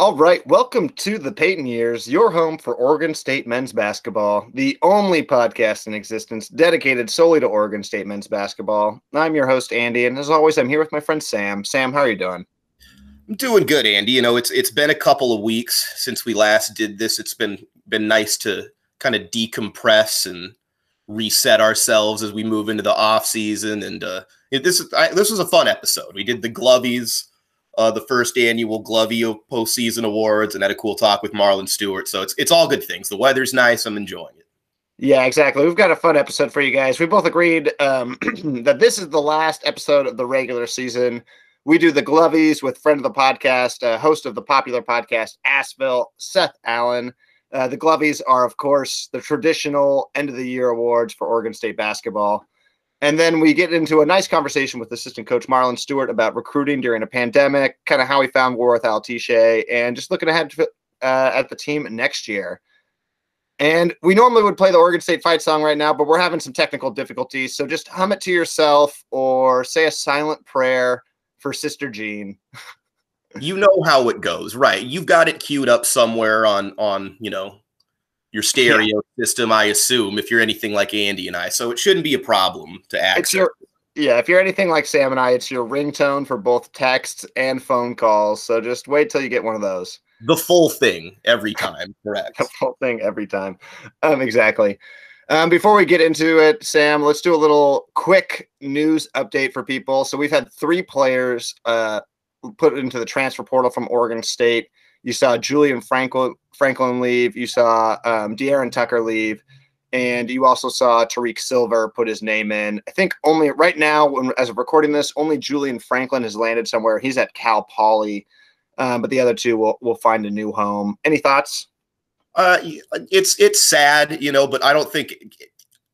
All right, welcome to the Payton Years, your home for Oregon State men's basketball, the only podcast in existence dedicated solely to Oregon State men's basketball. I'm your host Andy, and as always, I'm here with my friend Sam. Sam, how are you doing? I'm doing good, Andy. You know, it's it's been a couple of weeks since we last did this. It's been been nice to kind of decompress and reset ourselves as we move into the off season. And uh, this is I, this was a fun episode. We did the Glovies uh, the first annual Glovey postseason awards and had a cool talk with Marlon Stewart. So it's it's all good things. The weather's nice. I'm enjoying it. Yeah, exactly. We've got a fun episode for you guys. We both agreed um, that this is the last episode of the regular season. We do the Glovies with friend of the podcast, uh, host of the popular podcast Assville, Seth Allen. Uh, the Glovies are, of course, the traditional end of the year awards for Oregon State basketball. And then we get into a nice conversation with assistant coach Marlon Stewart about recruiting during a pandemic, kind of how he found Warith Alatishe, and just looking ahead to, uh, at the team next year. And we normally would play the Oregon State fight song right now, but we're having some technical difficulties. So just hum it to yourself or say a silent prayer for Sister Jean. you know how it goes, right? You've got it queued up somewhere on on, you know, your stereo yeah. system, I assume, if you're anything like Andy and I. So it shouldn't be a problem to access. Your, yeah, if you're anything like Sam and I, it's your ringtone for both texts and phone calls. So just wait till you get one of those. The full thing every time, correct? the full thing every time. Um, exactly. Um, before we get into it, Sam, let's do a little quick news update for people. So we've had three players uh, put into the transfer portal from Oregon State. You saw Julian Franklin, Franklin leave. You saw um, Dearon Tucker leave. And you also saw Tariq Silver put his name in. I think only right now, when, as of recording this, only Julian Franklin has landed somewhere. He's at Cal Poly, um, but the other two will will find a new home. Any thoughts? Uh, it's it's sad, you know, but I don't think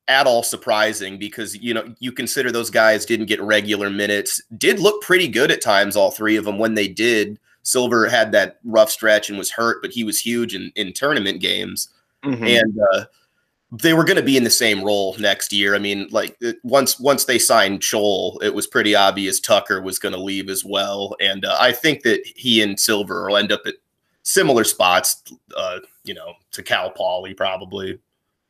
at all surprising because you know you consider those guys didn't get regular minutes, did look pretty good at times, all three of them when they did. Silver had that rough stretch and was hurt, but he was huge in, in tournament games. Mm-hmm. And uh, they were going to be in the same role next year. I mean, like once once they signed Chol, it was pretty obvious Tucker was going to leave as well. And uh, I think that he and Silver will end up at similar spots, uh, you know, to Cal Poly probably.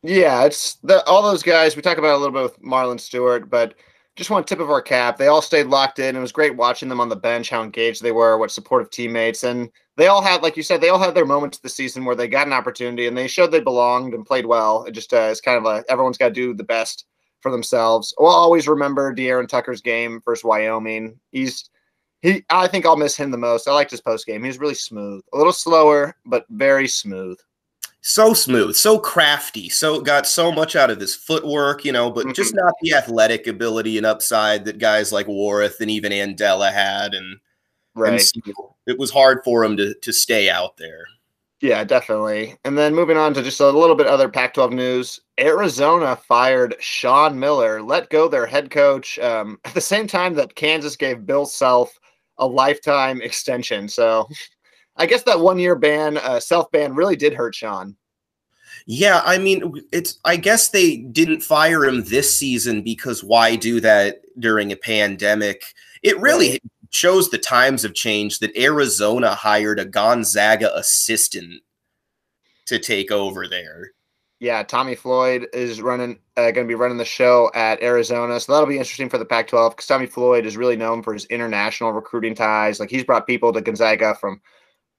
Yeah, it's the, all those guys. We talk about a little bit with Marlon Stewart, but just one tip of our cap. They all stayed locked in. It was great watching them on the bench, how engaged they were, what supportive teammates, and they all had, like you said, they all had their moments this season where they got an opportunity and they showed they belonged and played well. It just uh, is kind of a everyone's got to do the best for themselves. We'll always remember Dearon Tucker's game versus Wyoming. He's he. I think I'll miss him the most. I liked his post game. He was really smooth, a little slower, but very smooth so smooth, so crafty, so got so much out of his footwork, you know, but mm-hmm. just not the athletic ability and upside that guys like Warith and even Andela had. And, right. And so it was hard for him to, to stay out there. Yeah, definitely. And then moving on to just a little bit other Pac 12 news Arizona fired Sean Miller, let go their head coach um, at the same time that Kansas gave Bill Self a lifetime extension. So I guess that one year ban, uh, self ban, really did hurt Sean. Yeah, I mean, it's. I guess they didn't fire him this season because why do that during a pandemic? It really shows the times have changed. That Arizona hired a Gonzaga assistant to take over there. Yeah, Tommy Lloyd is running, uh, going to be running the show at Arizona, so that'll be interesting for the Pac-12 because Tommy Lloyd is really known for his international recruiting ties. Like he's brought people to Gonzaga from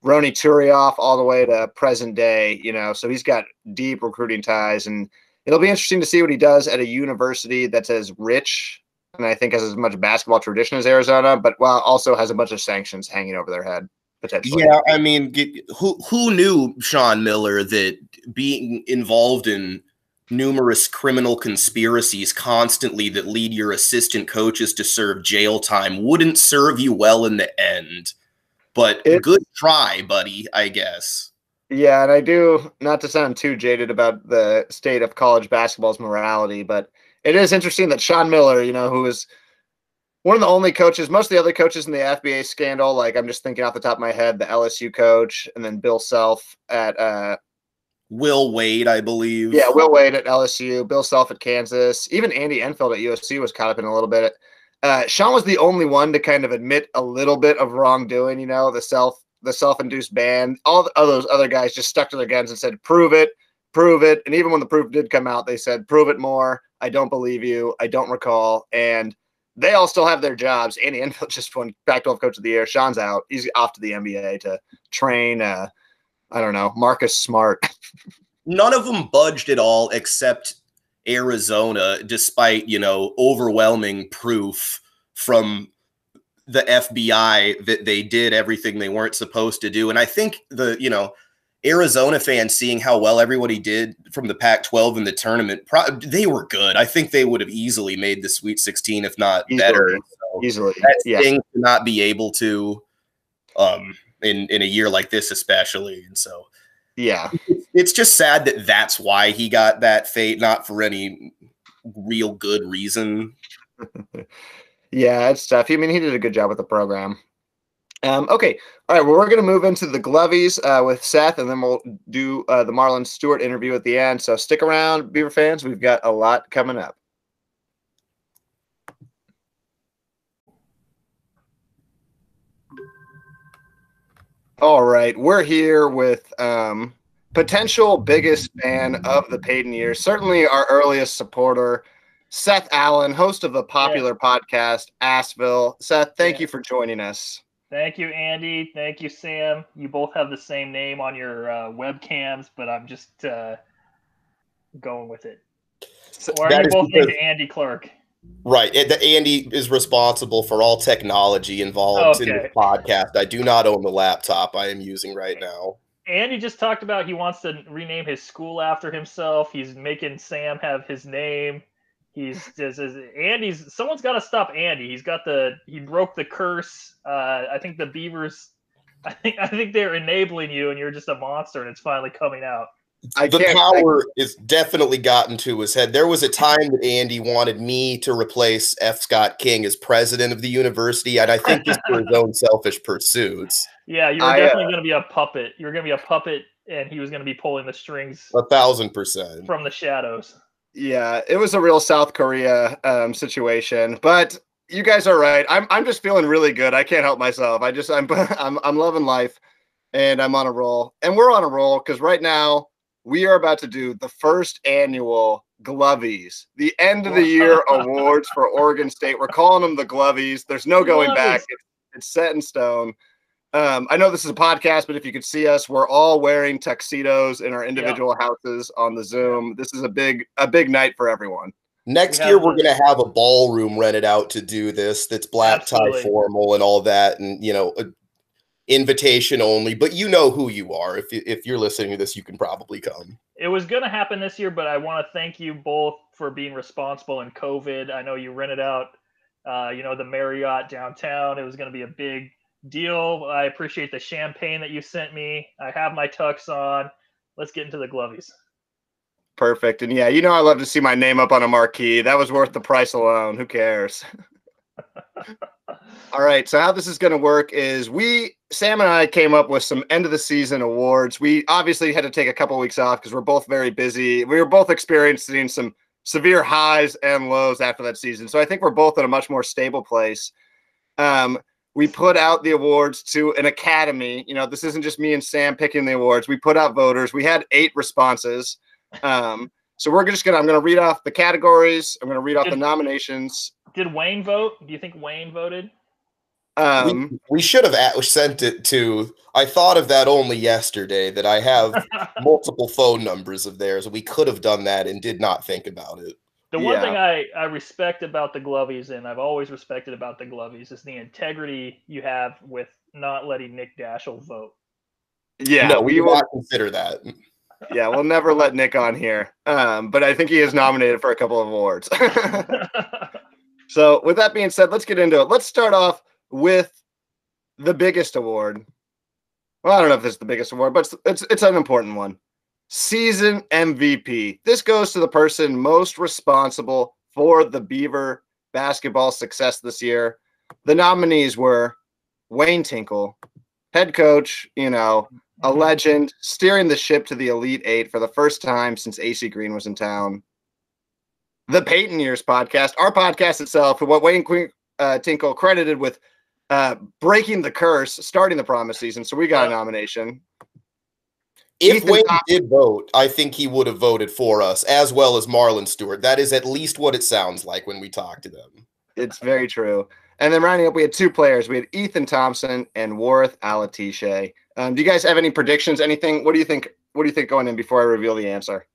Ronny Turiaf all the way to present day, you know, so he's got deep recruiting ties and it'll be interesting to see what he does at a university that's as rich and I think has as much basketball tradition as Arizona, but well, also has a bunch of sanctions hanging over their head potentially. Yeah, I mean, who who knew Sean Miller that being involved in numerous criminal conspiracies constantly that lead your assistant coaches to serve jail time wouldn't serve you well in the end. But it, good try, buddy, I guess. Yeah, and I do not to sound too jaded about the state of college basketball's morality, but it is interesting that Sean Miller, you know, who is one of the only coaches, most of the other coaches in the FBA scandal, like I'm just thinking off the top of my head, the LSU coach, and then Bill Self at uh Will Wade, I believe. Yeah, Will Wade at LSU, Bill Self at Kansas, even Andy Enfield at USC was caught up in a little bit. Uh, Sean was the only one to kind of admit a little bit of wrongdoing. You know, the self the self-induced ban. All, the, all those other guys just stuck to their guns and said, "Prove it, prove it." And even when the proof did come out, they said, "Prove it more." I don't believe you. I don't recall. And they all still have their jobs. Andy Enfield just won Pac-12 Coach of the Year. Sean's out. He's off to the NBA to train. Uh, I don't know Marcus Smart. None of them budged at all except Arizona, despite you know overwhelming proof from the FBI that they did everything they weren't supposed to do. And I think the you know Arizona fans seeing how well everybody did from the Pac-12 in the tournament, pro- they were good. I think they would have easily made the Sweet 16, if not easily. better. So easily, that yeah. thing to not be able to, um, in in a year like this, especially, and so yeah, it's just sad that that's why he got that fate, not for any real good reason. yeah, it's tough. I mean, he did a good job with the program. Um, okay, all right. Well, we're going to move into the Glovies uh, with Seth, and then we'll do uh, the Marlon Stewart interview at the end. So stick around, Beaver fans. We've got a lot coming up. All right, we're here with um, potential biggest fan of the Payton years, certainly our earliest supporter, Seth Allen, host of the popular yeah. podcast Assville. Seth, thank yeah. you for joining us. Thank you, Andy. Thank you, Sam. You both have the same name on your uh, webcams, but I'm just uh, going with it. or are you both named Andy Clark? Right. Andy is responsible for all technology involved okay. in the podcast. I do not own the laptop I am using right now. Andy just talked about he wants to rename his school after himself. He's making Sam have his name. He's just Andy's. Someone's got to stop Andy. He's got the. He broke the curse. Uh, I think the Beavers. I think I think they're enabling you, and you're just a monster, and it's finally coming out. I the power I, is definitely gotten to his head. There was a time that Andy wanted me to replace F. Scott King as president of the university, and I think just for his own selfish pursuits. Yeah, you're I, definitely uh, going to be a puppet. You're going to be a puppet, and he was going to be pulling the strings. A thousand percent from the shadows. Yeah, it was a real South Korea um, situation, but you guys are right. I'm I'm just feeling really good. I can't help myself. I just I'm I'm I'm loving life, and I'm on a roll, and we're on a roll because right now we are about to do the first annual Glovies, the end of the year awards for Oregon State. We're calling them the Glovies. There's no going back. It's, it's set in stone. Um, I know this is a podcast, but if you could see us, we're all wearing tuxedos in our individual yeah. houses on the Zoom. This is a big, a big night for everyone. Next we year, we're going to have a ballroom rented out to do this. That's black Absolutely. tie formal and all that, and you know, invitation only. But you know who you are. If if you're listening to this, you can probably come. It was going to happen this year, but I want to thank you both for being responsible in COVID. I know you rented out, uh, you know, the Marriott downtown. It was going to be a big deal. I appreciate the champagne that you sent me. I have my tux on. Let's get into the glovies. Perfect. And yeah, you know I love to see my name up on a marquee. That was worth the price alone. Who cares? All right. So how this is going to work is we Sam and I came up with some end of the season awards. We obviously had to take a couple of weeks off because we're both very busy. We were both experiencing some severe highs and lows after that season. So I think we're both in a much more stable place. Um, we put out the awards to an academy. You know, this isn't just me and Sam picking the awards. We put out voters. We had eight responses. Um, so we're just gonna. I'm gonna read off the categories. I'm gonna read off the nominations. Did Wayne vote? Do you think Wayne voted? Um, we, we should have sent it to. I thought of that only yesterday. That I have multiple phone numbers of theirs. We could have done that and did not think about it. The one yeah. thing I, I respect about the Glovies, and I've always respected about the Glovies, is the integrity you have with not letting Nick Daschel vote. Yeah, no, we will not consider that. Yeah, we'll never let Nick on here. Um, but I think he is nominated for a couple of awards. so, with that being said, let's get into it. Let's start off with the biggest award. Well, I don't know if it's the biggest award, but it's it's, it's an important one season MVP. This goes to the person most responsible for the Beaver basketball success this year. The nominees were Wayne Tinkle, head coach, you know, a mm-hmm. legend, steering the ship to the Elite Eight for the first time since AC Green was in town. The Payton Years podcast, our podcast itself, what Wayne uh, Tinkle credited with uh, breaking the curse, starting the promise season. So we got a nomination. If Ethan Wayne Thompson- did vote, I think he would have voted for us as well as Marlon Stewart. That is at least what it sounds like when we talk to them. It's very true. And then rounding up, we had two players. We had Ethan Thompson and Warith Alatishe. Um, do you guys have any predictions? Anything? What do you think? What do you think going in before I reveal the answer?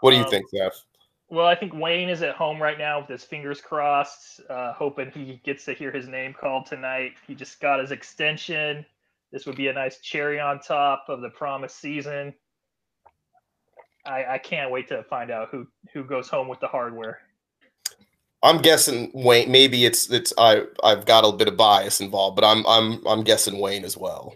What do you Um, think, Seth? Well, I think Wayne is at home right now with his fingers crossed, uh, hoping he gets to hear his name called tonight. He just got his extension. This would be a nice cherry on top of the promised season. I, I can't wait to find out who who goes home with the hardware. I'm guessing Wayne. Maybe it's it's I I've got a bit of bias involved, but I'm I'm I'm guessing Wayne as well.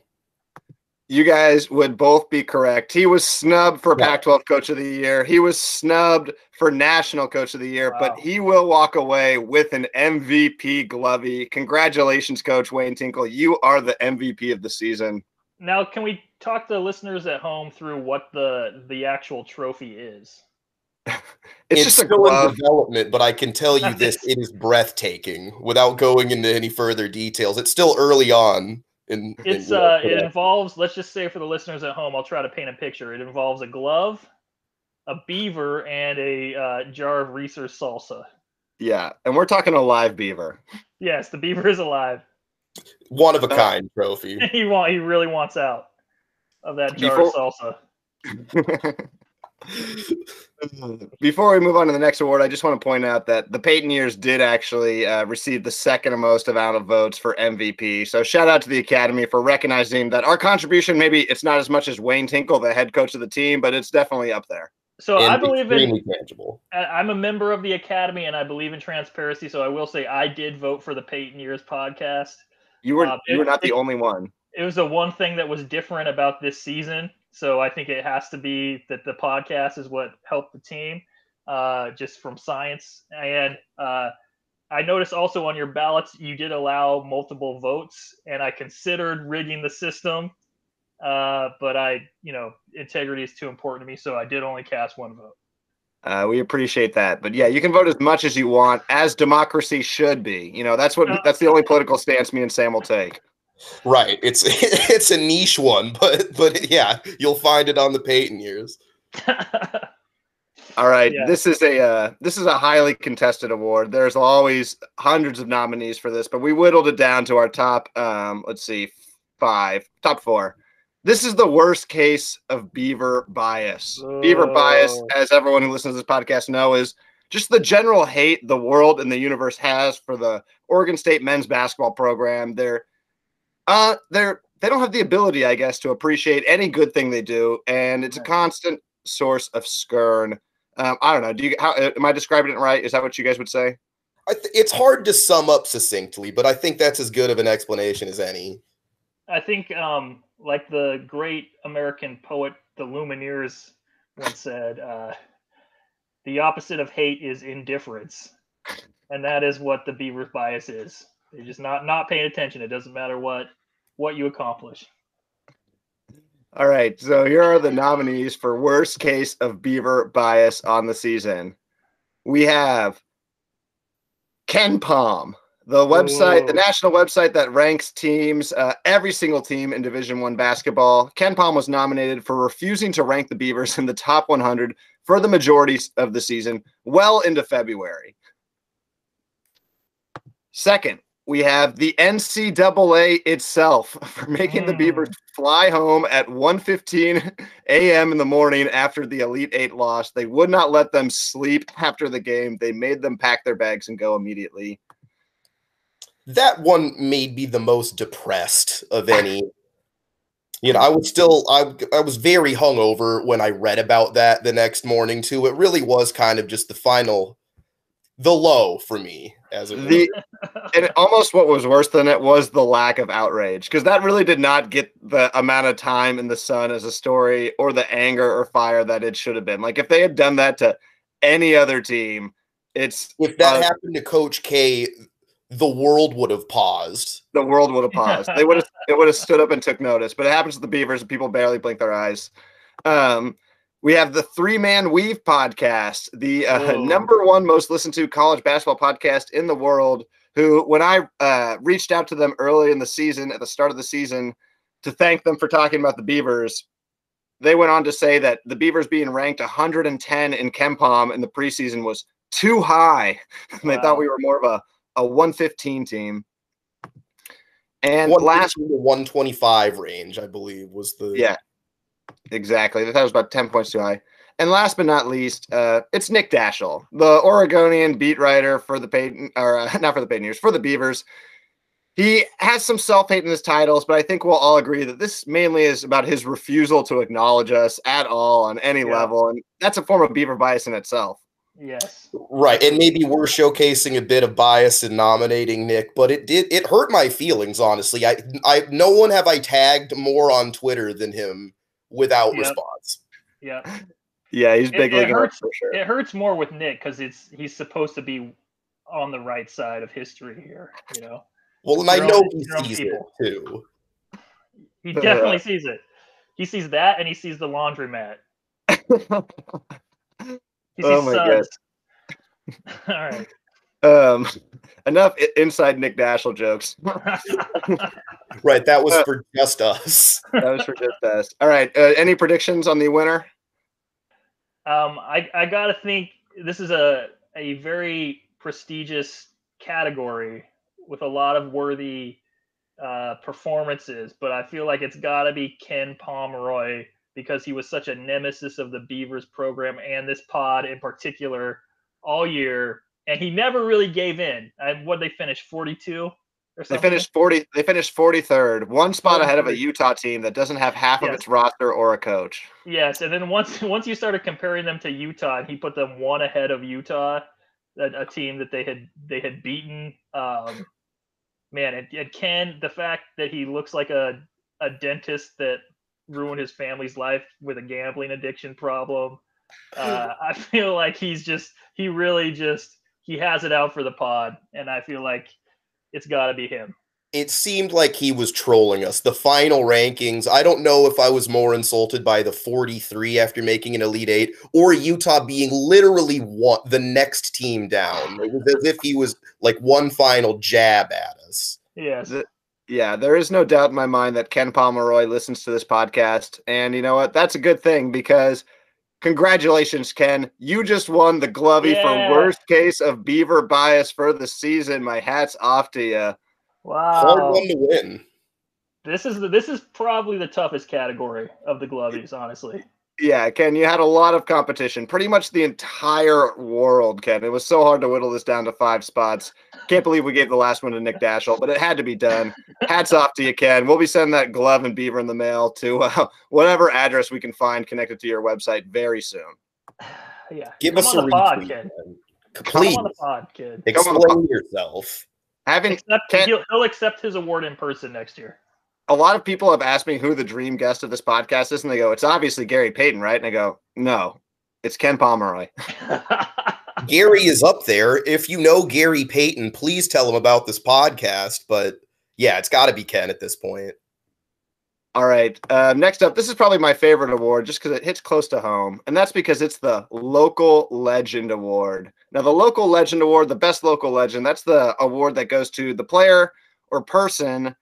You guys would both be correct. He was snubbed for Yeah. Pac 12 Coach of the Year. He was snubbed for National Coach of the Year, Wow. but he will walk away with an MVP Glovey. Congratulations, Coach Wayne Tinkle. You are the MVP of the season. Now, can we talk to listeners at home through what the the actual trophy is? It's, It's, just a still in development, but I can tell you this: it. it is breathtaking. Without going into any further details, it's still early on. In, in, It's you know, uh, it involves. Let's just say for the listeners at home, I'll try to paint a picture. It involves a glove, a beaver, and a uh, jar of Reese's salsa. Yeah. And we're talking a live beaver. Yes, the beaver is alive. one of a kind trophy. he want. He really wants out of that jar of salsa. Before we move on to the next award, I just want to point out that the Payton years did actually uh, receive the second most amount of votes for MVP. So shout out to the Academy for recognizing that our contribution, maybe it's not as much as Wayne Tinkle, the head coach of the team, but it's definitely up there. So I believe in. extremely tangible. I- I'm a member of the Academy, and I believe in transparency. So I will say I did vote for the Payton Years podcast. You were Uh, you were it- not the only one. it was the one thing that was different about this season. So I think it has to be that the podcast is what helped the team, uh, just from science. And uh, I noticed also on your ballots you did allow multiple votes, and I considered rigging the system, uh, but I, you know, integrity is too important to me, so I did only cast one vote. Uh, we appreciate that, but yeah, you can vote as much as you want, as democracy should be. You know, that's what that's the only political stance me and Sam will take. Right. It's it's a niche one, but but yeah, you'll find it on the Payton years. All right, Yeah. this is a uh, this is a highly contested award. There's always hundreds of nominees for this, but we whittled it down to our top. Um, let's see, five, top four. This is the worst case of Beaver bias. Beaver bias, Oh. as everyone who listens to this podcast know, is just the general hate the world and the universe has for the Oregon State men's basketball program. They're uh they're they don't have the ability, I guess, to appreciate any good thing they do, and it's a constant source of skern. Um, I don't know. Do you how am I describing it right? Is that what you guys would say? I th- it's hard to sum up succinctly, but I think that's as good of an explanation as any. I think, um, like the great American poet, the Lumineers, once said, uh, "The opposite of hate is indifference," and that is what the Beaver's bias is. They're just not not paying attention. It doesn't matter what what you accomplish. All right. So here are the nominees for worst case of Beaver bias on the season. We have KenPom, the website, the national website that ranks teams, uh, every single team in Division One basketball. KenPom was nominated for refusing to rank the Beavers in the top 100 for the majority of the season, well into February. Second, we have the NCAA itself for making the Mm. Beavers fly home at 1:15 a.m. in the morning after the Elite Eight loss. They would not let them sleep after the game. They made them pack their bags and go immediately. That one made me the most depressed of any. You know, I was still I I was very hungover when I read about that the next morning too. It really was kind of just the final the low for me as it The and almost what was worse than it was the lack of outrage because that really did not get the amount of time in the sun as a story or the anger or fire that it should have been. Like if they had done that to any other team, it's If that uh, happened to Coach K, the world would have paused. the world would have paused. They would have it would have stood up and took notice. But it happens to the Beavers and people barely blink their eyes. Um, we have the Three Man Weave podcast, the uh, number one most listened to college basketball podcast in the world. who, when I uh, reached out to them early in the season, at the start of the season, to thank them for talking about the Beavers, they went on to say that the Beavers being ranked 110 in KenPom in the preseason was too high. they thought we were more of a, a 115 team. And last 115 to 125 range, I believe, was the Yeah, exactly. That was about 10 points too high. And last but not least, uh, it's Nick Daschel, the Oregonian beat writer for the Payton, or uh, not for the Payton for the Beavers. He has some self hate in his titles, but I think we'll all agree that this mainly is about his refusal to acknowledge us at all on any Yeah. level. And that's a form of Beaver bias in itself. Yes. Right, and maybe we're showcasing a bit of bias in nominating Nick, but it did it hurt my feelings honestly. I I no one have I tagged more on Twitter than him without Yep. response. Yeah. Yeah, he's It- big it league hurts- for sure. It hurts more with Nick because it's he's supposed to be on the right side of history here. You know, Well, and I know own- he sees people. it too. he definitely sees it. He sees that, and he sees the laundromat. He sees Oh my suds. All right. Um, enough inside Nick Daschel jokes. Right, that was Uh, for just us. that was for just us. All right. Uh, any predictions on the winner? Um, I, I gotta think this is a a very prestigious category with a lot of worthy uh, performances, but I feel like it's gotta be Ken Pomeroy because he was such a nemesis of the Beavers program and this pod in particular all year, and he never really gave in. And what they finished forty two They finished forty. They finished forty third, one spot ahead of a Utah team that doesn't have half of its roster or a coach. Yes, and then once once you started comparing them to Utah, and he put them one ahead of Utah, a, a team that they had they had beaten. Um, man, and, and Ken, the fact that he looks like a a dentist that ruined his family's life with a gambling addiction problem. Uh, I feel like he's just he really just he has it out for the pod, and I feel like it's got to be him. It seemed like he was trolling us. The final rankings, I don't know if I was more insulted by the 43 after making an Elite Eight or Utah being literally one, the next team down. It was as if he was like one final jab at us. Yes. The- Yeah, there is no doubt in my mind that Ken Pomeroy listens to this podcast, and you know what? That's a good thing because congratulations, Ken. You just won the Glovey Yeah. for worst case of Beaver bias for the season. My hat's off to you. Wow. Hard one to win. This is the, this is probably the toughest category of the Glovies, honestly. Yeah, Ken, you had a lot of competition. Pretty much the entire world, Ken. It was so hard to whittle this down to five spots. Can't believe we gave the last one to Nick Daschel, but it had to be done. Hats off to you, Ken. We'll be sending that glove and beaver in the mail to uh, whatever address we can find connected to your website very soon. Yeah. Give Come us on a the pod, retweet. kid. man. Come on the pod, kid. Come on explain yourself. Having Accept, Ken- he'll, he'll accept his award in person next year. A lot of people have asked me who the dream guest of this podcast is, and they go, "It's obviously Gary Payton, right?" And I go, "No, it's Ken Pomeroy." Gary is up there. If you know Gary Payton, please tell him about this podcast. But yeah, it's got to be Ken at this point. All right. Uh, next up, this is probably my favorite award just because it hits close to home. And that's because it's the Local Legend Award. Now, the Local Legend Award, the best local legend, that's the award that goes to the player or person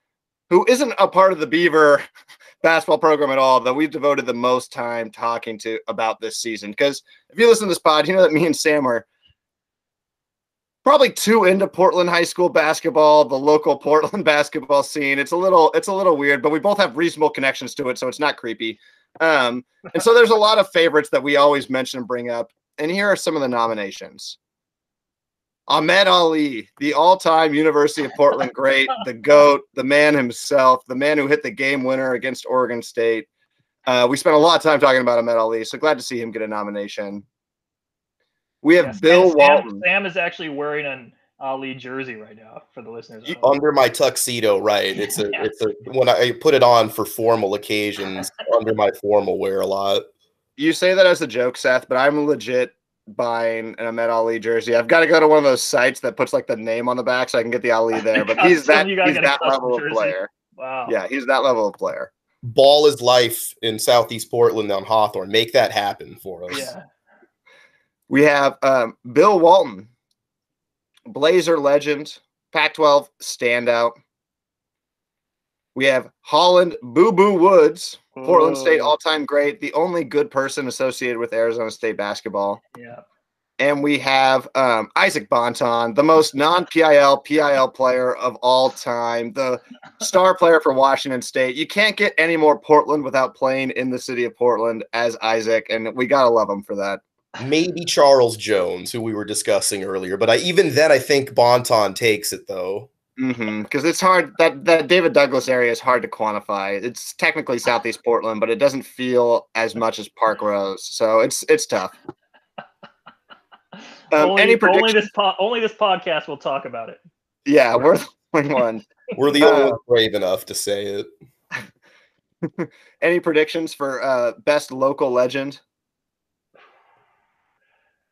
who isn't a part of the Beaver basketball program at all that we've devoted the most time talking to about this season. Because if you listen to this pod, you know that me and Sam are probably too into Portland high school basketball, the local Portland basketball scene. It's a little it's a little weird, but we both have reasonable connections to it, so it's not creepy. Um, and so there's a lot of favorites that we always mention and bring up. And here are some of the nominations. Ahmed Ali, the all-time University of Portland great, the GOAT, the man himself, the man who hit the game winner against Oregon State. Uh, we spent a lot of time talking about Ahmed Ali, so glad to see him get a nomination. We have Yeah, Bill Sam, Walton. Sam is actually wearing an Ali jersey right now for the listeners. You- Under my tuxedo, right? It's a, Yeah. it's a when I put it on for formal occasions. under my formal wear a lot. you say that as a joke, Seth, but I'm legit buying an Ahmed Ali jersey. I've got to go to one of those sites that puts like the name on the back so I can get the Ali there. But he's that he's that custom level of player. Wow. Yeah, he's that level of player. Ball is life in Southeast Portland on Hawthorne. Make that happen for us. Yeah. We have um, Bill Walton, Blazer legend, Pac 12 standout. We have Holland Boo Boo Woods, Portland State all time great, the only good person associated with Arizona State basketball. Yeah. And we have um, Isaac Bonton, the most non PIL PIL player of all time, the star player for Washington State. You can't get any more Portland without playing in the city of Portland as Isaac, and we gotta love him for that. Maybe Charles Jones, who we were discussing earlier, but I even then I think Bonton takes it though. Because it's hard that that David Douglas area is hard to quantify. It's technically Southeast Portland, but it doesn't feel as much as Parkrose, so it's it's tough. Um, only, any only this po- only this podcast will talk about it. Yeah, we're the only one. We're the Uh, only ones brave enough to say it. Any predictions for uh, best local legend?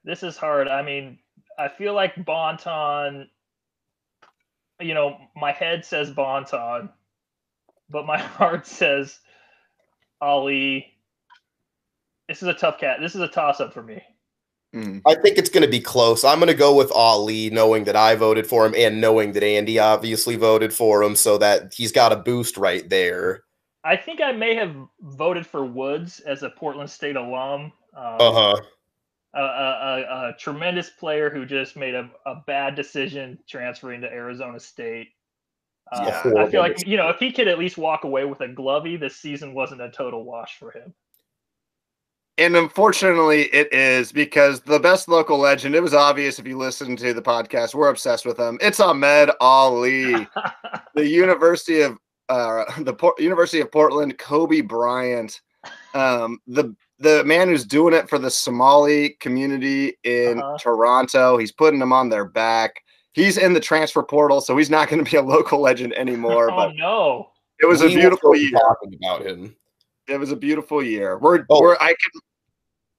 This is hard. I mean, I feel like Bonton. You know, my head says Bonton, but my heart says Ali. This is a tough cat. This is a toss up for me. Mm. I think it's going to be close. I'm going to go with Ali, knowing that I voted for him and knowing that Andy obviously voted for him, so that he's got a boost right there. I think I may have voted for Woods as a Portland State alum. Um, Uh huh. A, a, a, tremendous player who just made a, a bad decision transferring to Arizona State. Uh, Yeah, I feel like you know if he could at least walk away with a glovey, this season wasn't a total wash for him. And unfortunately, it is because the best local legend. It was obvious if you listen to the podcast. We're obsessed with him. It's Ahmed Ali, the University of uh, the Por- University of Portland, Kobe Bryant, um, the the man who's doing it for the Somali community in Uh-huh. Toronto. He's putting them on their back. He's in the transfer portal, so he's not going to be a local legend anymore. oh but no! it was a We will beautiful year. talking about him. It was a beautiful year. We're, Oh. we're I can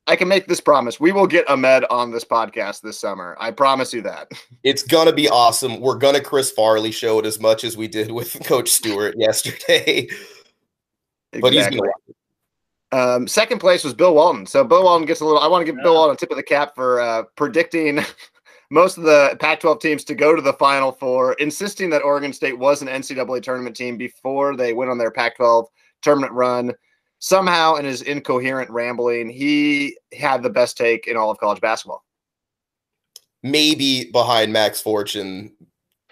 I can make this promise. We will get Ahmed on this podcast this summer. I promise you that. It's gonna be awesome. We're gonna Chris Farley show it as much as we did with Coach Stewart yesterday. But he's Exactly. gonna Um, second place was Bill Walton. So Bill Walton gets a little. I want to give Bill Walton a tip of the cap for uh, predicting most of the Pac-12 teams to go to the Final Four, insisting that Oregon State was an NCAA tournament team before they went on their Pac-12 tournament run. Somehow, in his incoherent rambling, he had the best take in all of college basketball. maybe behind Max Fortune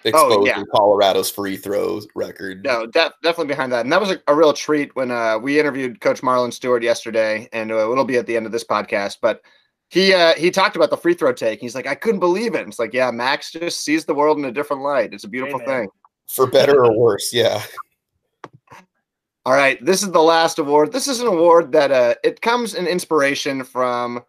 exposing Oh, yeah. Colorado's free throws record. No, def- definitely behind that. And that was a, a real treat when uh, we interviewed Coach Marlon Stewart yesterday, and uh, it'll be at the end of this podcast. But he uh, he talked about the free throw take. He's like, I couldn't believe it. It's like, yeah, Max just sees the world in a different light. It's a beautiful thing. For better or worse, yeah. All right, this is the last award. This is an award that uh, it comes in inspiration from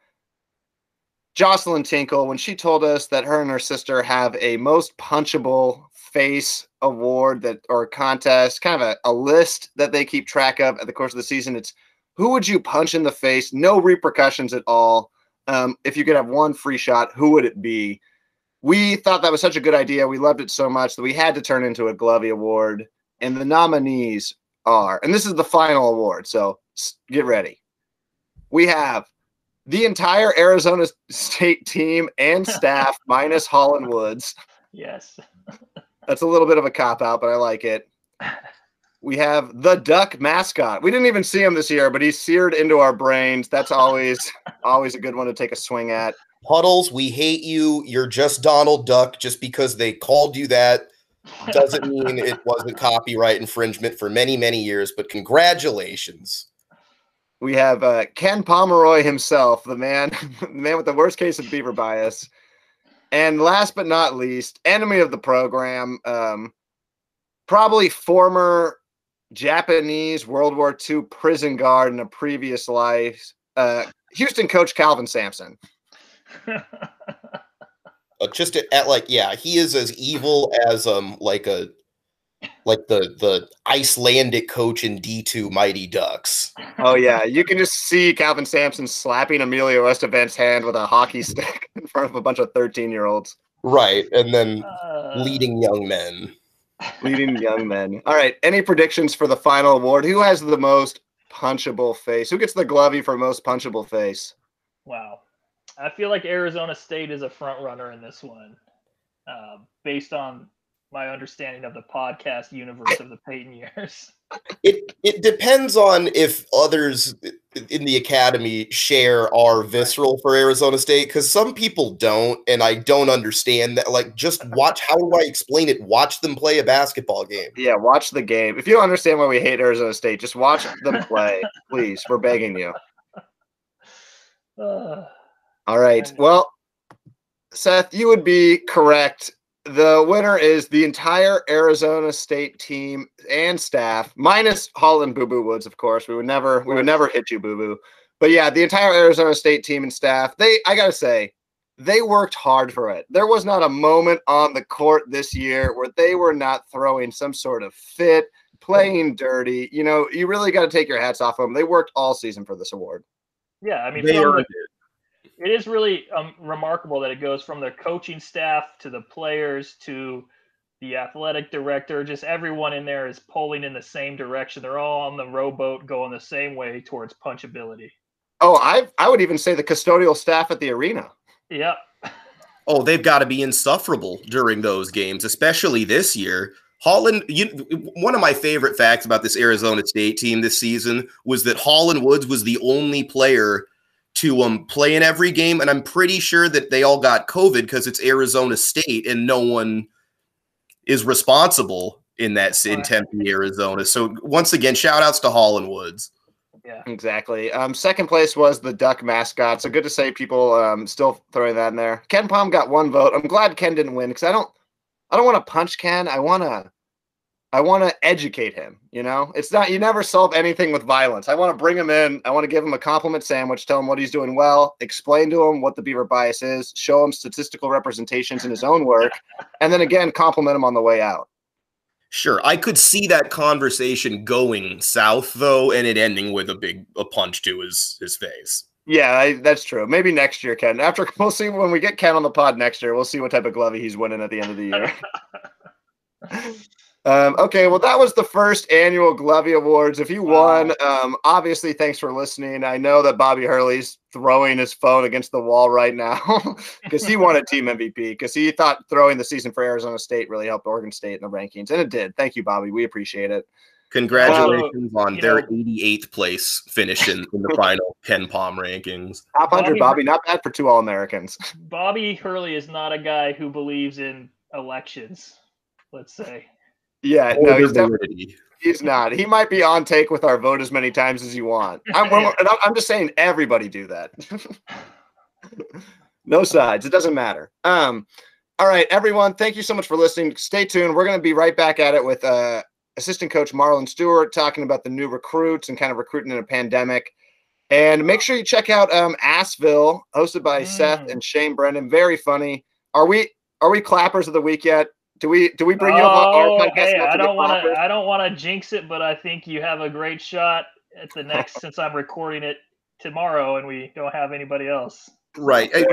Joslyn Tinkle when she told us that her and her sister have a most punchable face award that or contest, kind of a, a list that they keep track of at the course of the season. It's who would you punch in the face, no repercussions at all. Um, if you could have one free shot, who would it be? We thought that was such a good idea. We loved it so much that we had to turn into a Glovey Award. And the nominees are, and this is the final award, so get ready. We have the entire Arizona State team and staff minus Holland Woods. Yes. That's a little bit of a cop out, but I like it. We have the duck mascot. We didn't even see him this year, but he's seared into our brains. That's always always a good one to take a swing at. Puddles, we hate you. You're just Donald Duck. Just because they called you that doesn't mean it wasn't copyright infringement for many, many years. But congratulations. We have uh, Ken Pomeroy himself, the man, the man with the worst case of beaver bias. And last but not least, enemy of the program, um, probably former Japanese World War II prison guard in a previous life, uh, Houston coach Kelvin Sampson. Just at, at like, yeah, he is as evil as um like a like the the Icelandic coach in D two Mighty Ducks. Oh yeah, you can just see Kelvin Sampson slapping Emilio Estevez's hand with a hockey stick in front of a bunch of thirteen-year-olds. Right, and then Uh, leading young men. leading young men. All right. Any predictions for the final award? Who has the most punchable face? Who gets the glovey for most punchable face? Wow. I feel like Arizona State is a front runner in this one, uh, based on my understanding of the podcast universe of the Payton years. It it depends on if others in the academy share our visceral for Arizona State because some people don't, and I don't understand that. Like, just watch. How do I explain it? Watch them play a basketball game. Yeah, watch the game. If you don't understand why we hate Arizona State, just watch them play, please. We're begging you. Uh, All right. Well, Seth, you would be correct. The winner is the entire Arizona State team and staff, minus Holland Boo Boo Woods, of course. We would never, we would never hit you, Boo Boo. But yeah, the entire Arizona State team and staff. They, I gotta say, they worked hard for it. There was not a moment on the court this year where they were not throwing some sort of fit, playing dirty. You know, you really got to take your hats off of them. They worked all season for this award. yeah, I mean, They from earned the- it is really um, remarkable that it goes from the coaching staff to the players to the athletic director. Just everyone in there is pulling in the same direction. They're all on the rowboat going the same way towards punchability. Oh, I, I would even say the custodial staff at the arena. Yep. Oh, they've got to be insufferable during those games, especially this year. Holland, you, one of my favorite facts about this Arizona State team this season was that Holland Woods was the only player to um play in every game, and I'm pretty sure that they all got COVID because it's Arizona State and no one is responsible in that in Tempe, Arizona. So once again, shout outs to Holland Woods. Yeah. Exactly. Um, second place was the duck mascot. So good to say people um, still throwing that in there. KenPom got one vote. I'm glad Ken didn't win because I don't I don't want to punch Ken. I want to I want to educate him. You know, it's not you never solve anything with violence. I want to bring him in. I want to give him a compliment sandwich, tell him what he's doing well, explain to him what the beaver bias is, show him statistical representations in his own work, and then again compliment him on the way out. Sure, I could see that conversation going south though, and it ending with a big a punch to his his face. Yeah, I, that's true. Maybe next year, Ken. After we'll see when we get Ken on the pod next year, we'll see what type of glovey he's winning at the end of the year. um, okay, well, that was the first annual Glovey Awards. If you won, um, obviously, thanks for listening. I know that Bobby Hurley's throwing his phone against the wall right now because he wanted team MVP because he thought throwing the season for Arizona State really helped Oregon State in the rankings, and it did. Thank you, Bobby. We appreciate it. Congratulations on you their know- 88th place finish in, in the final KenPom rankings. Top 100, Bobby- Bobby. Not bad for two All Americans. Bobby Hurley is not a guy who believes in elections, let's say. Yeah, no, he's definitely. He's not. He might be on take with our vote as many times as you want. I'm, and I'm- I'm just saying, everybody do that. no sides. It doesn't matter. Um, all right, everyone. Thank you so much for listening. Stay tuned. We're going to be right back at it with uh, assistant coach Marlon Stewart talking about the new recruits and kind of recruiting in a pandemic. And make sure you check out um, Assville, hosted by Seth Mm. and Shane Brennan. Very funny. Are we are we clappers of the week yet? Do we do we bring you up our Oh, podcast? hey, I don't want to. I don't want to jinx it, but I think you have a great shot at the next. since I'm recording it tomorrow, and we don't have anybody else. Right. I,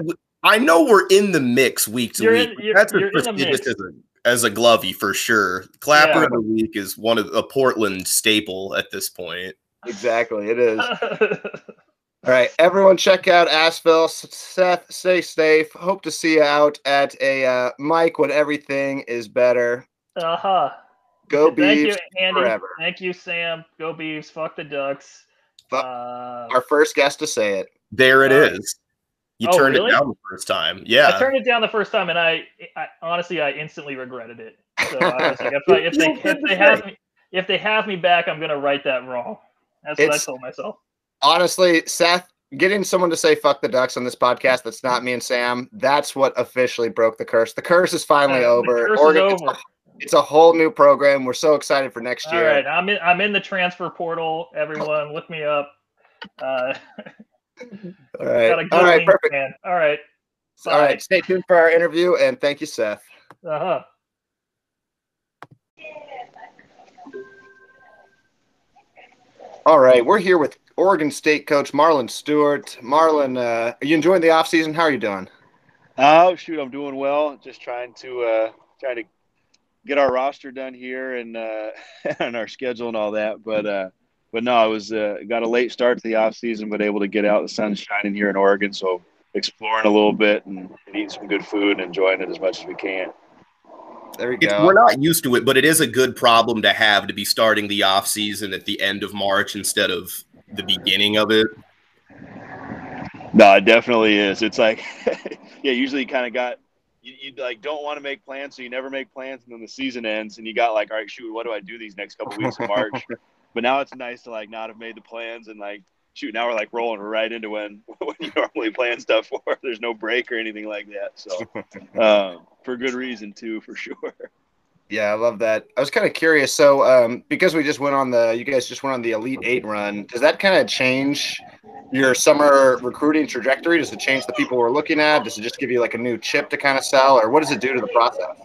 I know we're in the mix week to You're week. in- but you're- That's as you're in the mix. as a, as a glovey for sure. Clapper Yeah. of the week is one of a Portland staple at this point. Exactly, it is. All right, everyone, check out Assville. Seth, stay safe. Hope to see you out at a uh, mic when everything is better. uh huh. Go Thank you, Andy. forever. Thank you, Sam. Go Beavs. Fuck the Ducks. Fuck- Uh, Our first guest to say it. There it All is. You Oh, turned really? it down the first time. Yeah. I turned it down the first time, and I, I honestly, I instantly regretted it. So I was like, if, I, if they if they have me if they have me back, I'm gonna write that wrong. That's what I told myself. Honestly, Seth, getting someone to say "fuck the Ducks" on this podcast that's not me and Sam, that's what officially broke the curse. The curse is finally Uh, over. Curse Oregon- is it's a- over. It's a whole new program. We're so excited for next All year. right, I'm in. I'm in the transfer portal. Everyone, look me up. Uh, all right. All, right Perfect. man. All right. All right. Stay tuned for our interview, and thank you, Seth. Uh huh. All right, we're here with Oregon State coach Marlon Stewart. Marlon, uh, are you enjoying the offseason? How are you doing? Oh shoot, I'm doing well. Just trying to uh, trying to get our roster done here and uh, and our schedule and all that. But uh, but no, I was uh, got a late start to the off season, but able to get out. The sun's shining here in Oregon, so exploring a little bit and, and eating some good food and enjoying it as much as we can. There we It's, go. we're not used to it, but it is a good problem to have to be starting the off season at the end of March instead of the beginning of it. No, it definitely is. It's like, yeah, usually you kind of got, you, you like don't want to make plans, so you never make plans, and then the season ends, and you got like, all right, shoot, what do I do these next couple weeks of March? but now it's nice to like not have made the plans and like, shoot, now we're like rolling right into when when you normally plan stuff for. There's no break or anything like that. So, um, for good reason too, for sure. Yeah, I love that. I was kind of curious. So, um, because we just went on the, you guys just went on the Elite Eight run. Does that kind of change your summer recruiting trajectory? Does it change the people we're looking at? Does it just give you like a new chip to kind of sell, or what does it do to the process?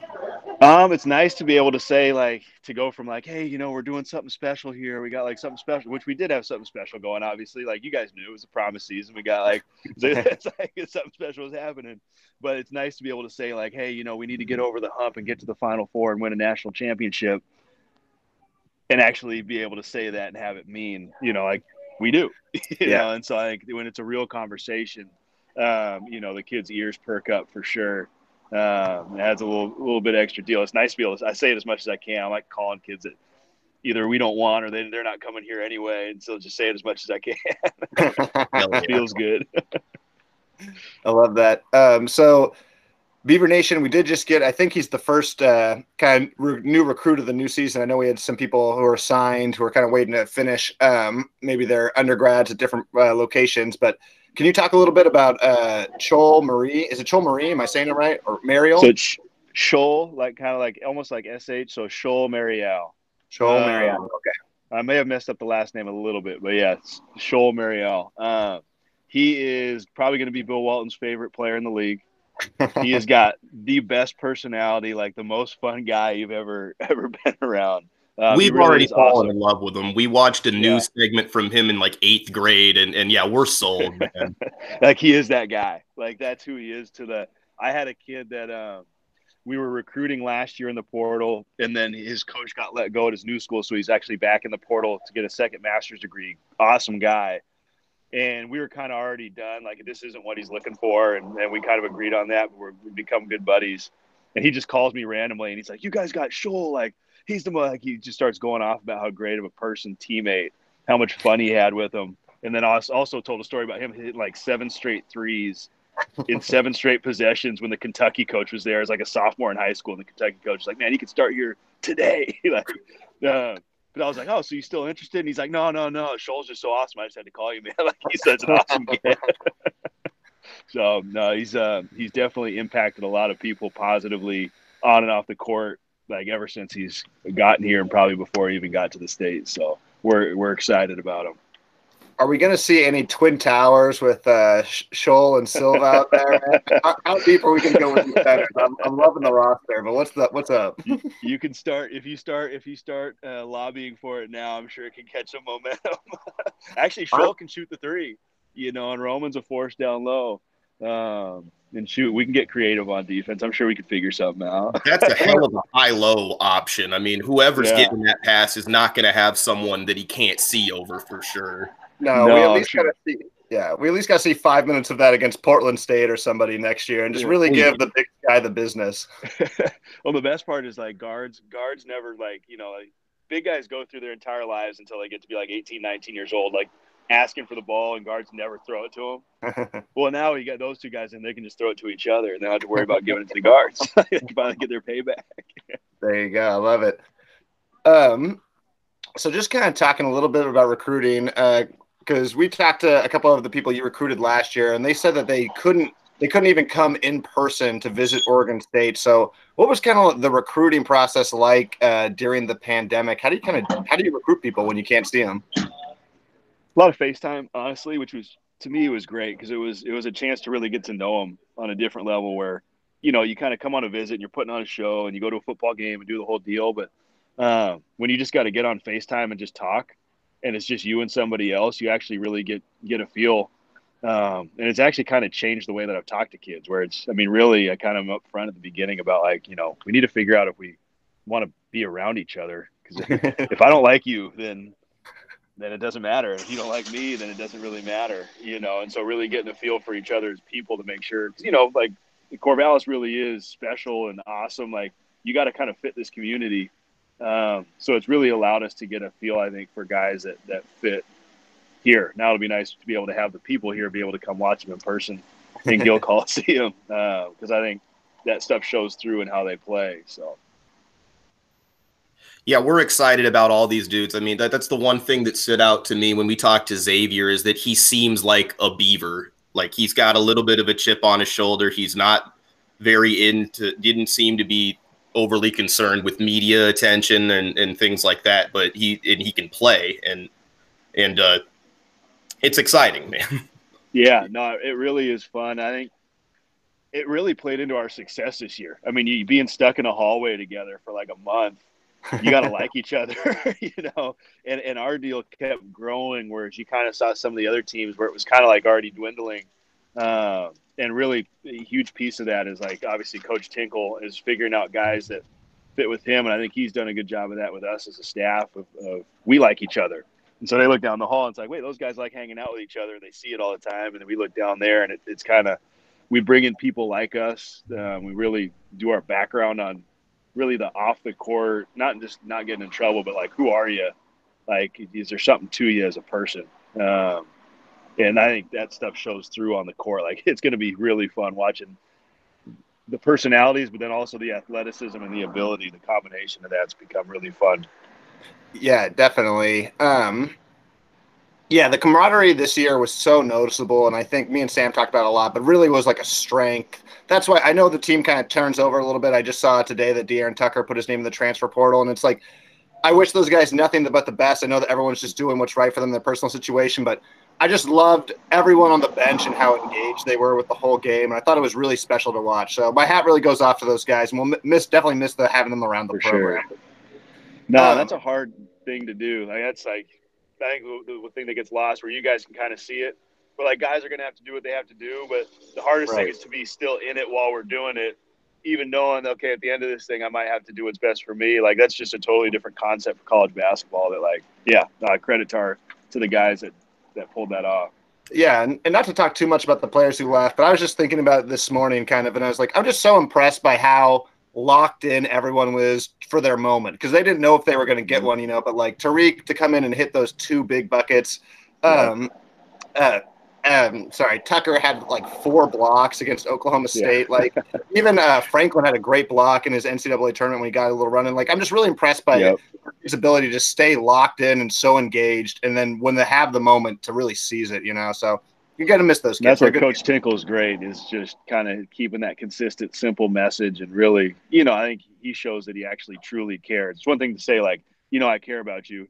Um, it's nice to be able to say like to go from like, hey, you know, we're doing something special here. We got like something special, which we did have something special going. Obviously, like you guys knew, it was a promise season. We got like it's like something special was happening. But it's nice to be able to say like, hey, you know, we need to get over the hump and get to the Final Four and win a national championship, and actually be able to say that and have it mean, you know, like we do, you Yeah. know. And so I think when it's a real conversation, um, you know, the kids' ears perk up for sure. Um, it adds a little little bit extra deal. It's nice to be able to. I say it as much as I can. I like calling kids that either we don't want or they they're not coming here anyway, and so just say it as much as I can. It feels good. I love that. Um, so, Beaver Nation, we did just get. I think he's the first uh, kind of re- new recruit of the new season. I know we had some people who are signed who are kind of waiting to finish. Um, maybe they're undergrads at different uh, locations. But can you talk a little bit about uh, Chol Marie? Is it Chol Marie? Am I saying it right? Or Marial? So it's Shoal, like kind of like almost like sh. So Shoal Marial. Chol uh, Marial. Okay. I may have messed up the last name a little bit, but yeah, it's Shoal Marial. Uh, he is probably going to be Bill Walton's favorite player in the league. he has got the best personality, like the most fun guy you've ever ever been around. Um, We've really already fallen awesome. in love with him. We watched a Yeah. news segment from him in like eighth grade, and, and yeah, we're sold. Man. like he is that guy. Like that's who he is to the I had a kid that um we were recruiting last year in the portal and then his coach got let go at his new school so he's actually back in the portal to get a second master's degree. Awesome guy. And we were kind of already done like this isn't what he's looking for and, and we kind of agreed on that we're, we become good buddies. And he just calls me randomly and he's like, "You guys got Chol like he's the mo-" like he just starts going off about how great of a person teammate, how much fun he had with him. And then I also told a story about him hitting like seven straight threes in seven straight possessions when the Kentucky coach was there as like a sophomore in high school. And the Kentucky coach was like, man, you can start here today. like, uh, but I was like, oh, so you still interested? And he's like, no, no, no. Chol's just so awesome. I just had to call you, man. like he's such an awesome kid. so no, he's uh, he's definitely impacted a lot of people positively on and off the court. Like ever since he's gotten here, and probably before he even got to the state. So we're we're excited about him. Are we going to see any twin towers with uh, Chol and Silva out there? how, how deep are we going to go with these centers? I'm, I'm loving the roster, but what's the what's up? you can start if you start if you start uh, lobbying for it now. I'm sure it can catch some momentum. Actually, Chol can shoot the three, you know, and Roman's a force down low. Um, and shoot, we can get creative on defense. I'm sure we could figure something out. That's a hell of a high low option. I mean, whoever's Yeah. getting that pass is not going to have someone that he can't see over for sure. No, No, we at least sure. got to see. Yeah, we at least got to see five minutes of that against Portland State or somebody next year, and just Yeah. really oh, give the big guy the business. well, the best part is like guards. Guards never like you know like big guys go through their entire lives until they get to be like 18, 19 years old, like asking for the ball, and guards never throw it to them. Well, now you got those two guys, and they can just throw it to each other, and they don't have to worry about giving it to the guards. they finally get their payback. There you go. I love it. Um, so just kind of talking a little bit about recruiting, because we talked to a couple of the people you recruited last year, and they said that they couldn't they couldn't even come in person to visit Oregon State. So, what was kind of the recruiting process like uh, during the pandemic? How do you kind of how do you recruit people when you can't see them? A lot of FaceTime, honestly, which was to me was great because it was it was a chance to really get to know them on a different level. Where you know you kind of come on a visit and you're putting on a show and you go to a football game and do the whole deal, but uh, when you just got to get on FaceTime and just talk, and it's just you and somebody else, you actually really get get a feel. Um, and it's actually kind of changed the way that I've talked to kids. Where it's, I mean, really, I kind of am up front at the beginning about like, you know, we need to figure out if we want to be around each other because if I don't like you, then then it doesn't matter. If you don't like me, then it doesn't really matter, you know. And so, really getting a feel for each other as people to make sure, you know, like Corvallis really is special and awesome. Like you got to kind of fit this community. Um, so it's really allowed us to get a feel, I think, for guys that that fit here. Now it'll be nice to be able to have the people here be able to come watch them in person in Gill Coliseum because uh, I think that stuff shows through in how they play. So. Yeah, we're excited about all these dudes. I mean, that, that's the one thing that stood out to me when we talked to Xavier is that he seems like a beaver. Like he's got a little bit of a chip on his shoulder. He's not very into, didn't seem to be overly concerned with media attention and, and things like that. But he and he can play and and uh, it's exciting, man. Yeah, no, it really is fun. I think it really played into our success this year. I mean, you being stuck in a hallway together for like a month, you got to like each other, you know. And and our deal kept growing, whereas you kind of saw some of the other teams where it was kind of like already dwindling. Uh, and really, a huge piece of that is like obviously Coach Tinkle is figuring out guys that fit with him, and I think he's done a good job of that with us as a staff. Of, of we like each other, and so they look down the hall and it's like, wait, those guys like hanging out with each other. and They see it all the time. And then we look down there and it, it's kind of, we bring in people like us. Um, we really do our background on really the off the court, not just not getting in trouble, but like, who are you? Like, is there something to you as a person? Um, and I think that stuff shows through on the court. Like, it's going to be really fun watching the personalities, but then also the athleticism and the ability. The combination of that's become really fun. Yeah, definitely. Um, yeah, the camaraderie this year was so noticeable, and I think me and Sam talked about a lot, but really was like a strength. That's why I know the team kind of turns over a little bit. I just saw today that Dearon Tucker put his name in the transfer portal, and it's like I wish those guys nothing but the best. I know that everyone's just doing what's right for them in their personal situation, but I just loved everyone on the bench and how engaged they were with the whole game, and I thought it was really special to watch. So my hat really goes off to those guys, and we'll miss definitely miss the having them around the for program. Sure. No, um, that's a hard thing to do. Like that's like I think the, the thing that gets lost where you guys can kind of see it, but like guys are gonna have to do what they have to do. But the hardest right. thing is to be still in it while we're doing it, even knowing okay at the end of this thing I might have to do what's best for me. Like that's just a totally different concept for college basketball. That like yeah, uh, credit to our to the guys that that pulled that off. Yeah, and, and not to talk too much about the players who left, but I was just thinking about this morning kind of, and I was like, I'm just so impressed by how locked in everyone was for their moment because they didn't know if they were going to get mm-hmm. one, you know. But like Tariq to come in and hit those two big buckets. Um, uh, um, sorry, Tucker had like four blocks against Oklahoma State. Yeah. like even uh, Franklin had a great block in his NCAA tournament when he got a little running. Like I'm just really impressed by yep. his ability to stay locked in and so engaged, and then when they have the moment to really seize it, you know. So you're gonna miss those. Kids. That's what Coach Tinkle's great is just kind of keeping that consistent, simple message, and really, you know, I think he shows that he actually truly cares. It's one thing to say like, you know, I care about you,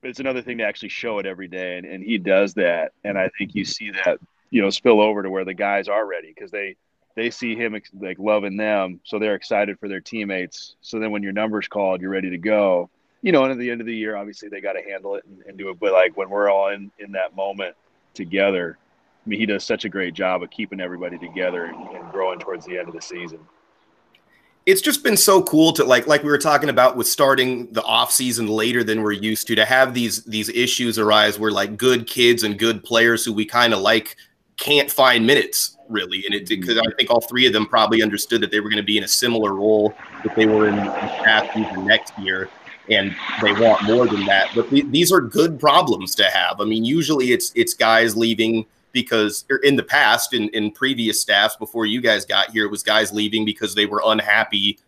but it's another thing to actually show it every day, and, and he does that. And I think you see that, you know, spill over to where the guys are ready because they they see him like loving them, so they're excited for their teammates. So then when your number's called, you're ready to go. You know, and at the end of the year, obviously they got to handle it and, and do it. But like when we're all in in that moment together, I mean, he does such a great job of keeping everybody together and, growing towards the end of the season. It's just been so cool to like like we were talking about with starting the off season later than we're used to to have these these issues arise where like good kids and good players who we kind of like can't find minutes really. And it because i think all three of them probably understood that they were going to be in a similar role if they were in past season next year and they want more than that. But th- these are good problems to have. I mean usually it's it's guys leaving because er, in the past, in, in previous staffs before you guys got here, it was guys leaving because they were unhappy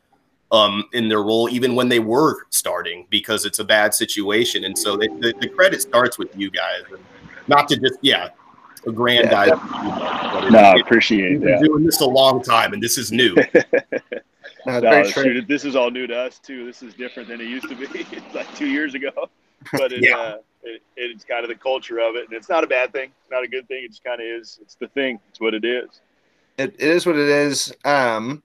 um, in their role, even when they were starting, because it's a bad situation. And so they, the, the credit starts with you guys, not to just yeah, aggrandize. Yeah, no, I appreciate that. Doing this a long time, and this is new. no, no, shoot, this is all new to us too. This is different than it used to be like two years ago. But it, yeah. Uh, it, it's kind of the culture of it, and it's not a bad thing, It's not a good thing. It just kind of is. It's the thing. It's what it is. It, it is what it is. Um,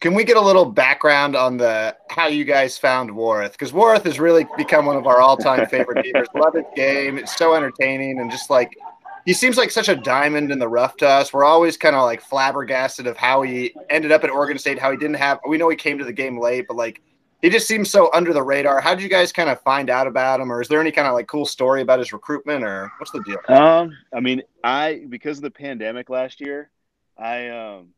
can we get a little background on the how you guys found Warith? Because Warith has really become one of our all-time favorite beavers. Love his game. It's so entertaining and just like he seems like such a diamond in the rough to us. We're always kind of like flabbergasted of how he ended up at Oregon State, how he didn't have. We know he came to the game late, but like he just seems so under the radar. How did you guys kind of find out about him, or is there any kind of like cool story about his recruitment, or what's the deal? Um, I mean, I because of the pandemic last year, I um,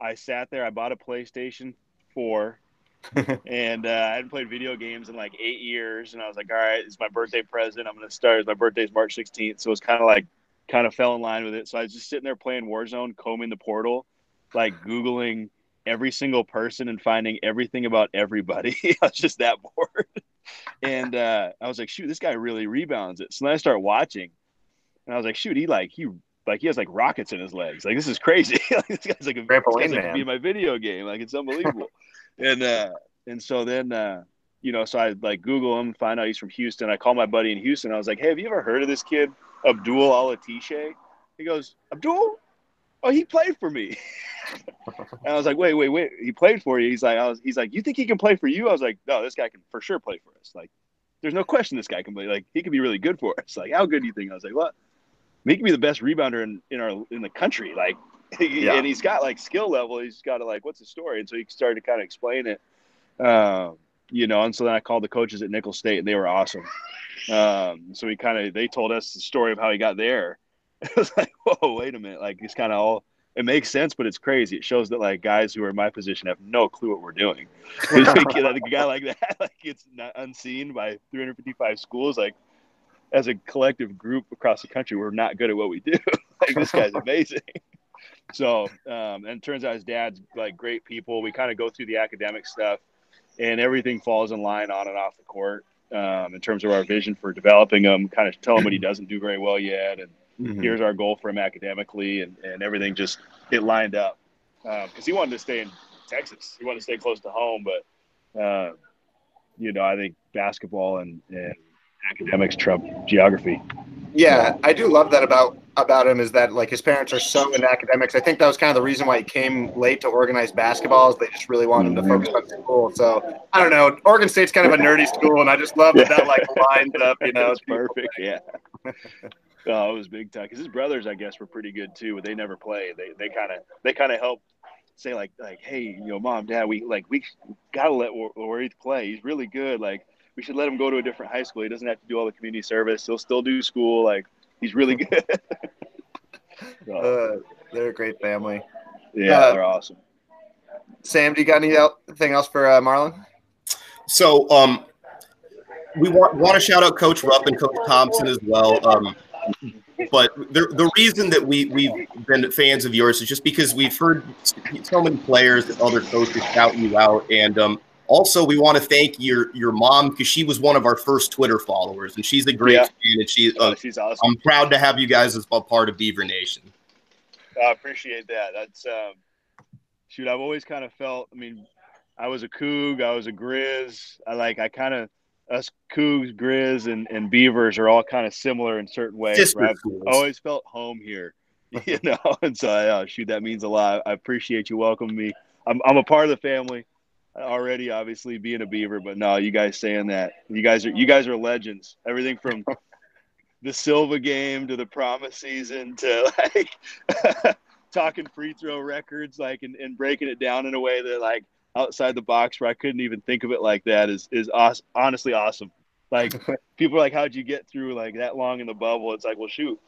I sat there. I bought a PlayStation Four, and uh, I hadn't played video games in like eight years, and I was like, all right, it's my birthday present. I'm gonna start. My birthday's March 16th, so it's kind of like kind of fell in line with it. So I was just sitting there playing Warzone, combing the portal, like googling every single person and finding everything about everybody. I was just that bored. and uh, I was like, shoot, this guy really rebounds it. So then I start watching, and I was like, shoot, he like he like he has like rockets in his legs. Like this is crazy. like, this guy's like a Trampoline like man. be in my video game. Like it's unbelievable. and uh, and so then uh, you know, so I like Google him, find out he's from Houston. I call my buddy in Houston. I was like, hey, have you ever heard of this kid, Abdul Alatishe? He goes, Abdul. Oh, he played for me. and I was like, wait, wait, wait. He played for you. He's like, I was, he's like, you think he can play for you? I was like, no, this guy can for sure play for us. Like, there's no question this guy can play. Like, he could be really good for us. Like, how good do you think? I was like, what? He can be the best rebounder in, in our in the country. Like, Yeah. and he's got like skill level. He's got to like, what's the story? And so he started to kind of explain it. Um, you know, and so then I called the coaches at Nicholls State, and they were awesome. Um, so he kind of they told us the story of how he got there. It was like, whoa, wait a minute, like it's kind of all it makes sense, but it's crazy. It shows that like guys who are in my position have no clue what we're doing. a guy like that, like it's not unseen by 355 schools, like as a collective group across the country, we're not good at what we do. like this guy's amazing. So, um, and it turns out his dad's like great people. We kind of go through the academic stuff, and everything falls in line on and off the court um, in terms of our vision for developing him. Kind of tell him what he doesn't do very well yet, and Mhm. here's our goal for him academically, and, and everything just it lined up because he wanted to stay in Texas. He wanted to stay close to home, but uh, you know, I think basketball and, and academics trump geography. Yeah, I do love that about about him is that like his parents are so into academics. I think that was kind of the reason why he came late to organize basketball. Is they just really wanted him to focus on school. So I don't know. Oregon State's kind of a nerdy school, and I just love that that like lines up. You know, it's perfect. Yeah. oh, it was big time because his brothers, I guess, were pretty good too, but they never played. They they kind of they kind of helped say like like hey you know mom dad we like we gotta let Warith play. He's really good. Like we should let him go to a different high school. He doesn't have to do all the community service. He'll still do school. Like he's really good. So, Uh, they're a great family. yeah, uh, they're awesome. Sam, do you got anything else for uh, Marlon? So um, we want want to shout out Coach Rupp and Coach Thompson as well. Um, but the, the reason that we we've been fans of yours is just because we've heard so many players and other coaches shout you out, and um, also we want to thank your your mom because she was one of our first Twitter followers, and she's a great Yeah. fan, and she. Oh, Uh, she's awesome. I'm proud to have you guys as a part of Beaver Nation. I appreciate that. That's um, shoot. I've always kind of felt. I mean, I was a Coug. I was a Grizz. I like. I kind of us Cougs, Grizz, and, and Beavers are all kind of similar in certain ways. I've always felt home here. You know, and so uh, shoot, that means a lot. I appreciate you welcoming me. I'm I'm a part of the family already. Obviously, being a Beaver, but no, you guys saying that. You guys are you guys are legends. Everything from the Silva game to the promise season to like talking free throw records, like and, and breaking it down in a way that like outside the box where I couldn't even think of it like that is is awes- honestly awesome. Like people are like, how'd you get through like that long in the bubble? It's like, well, shoot.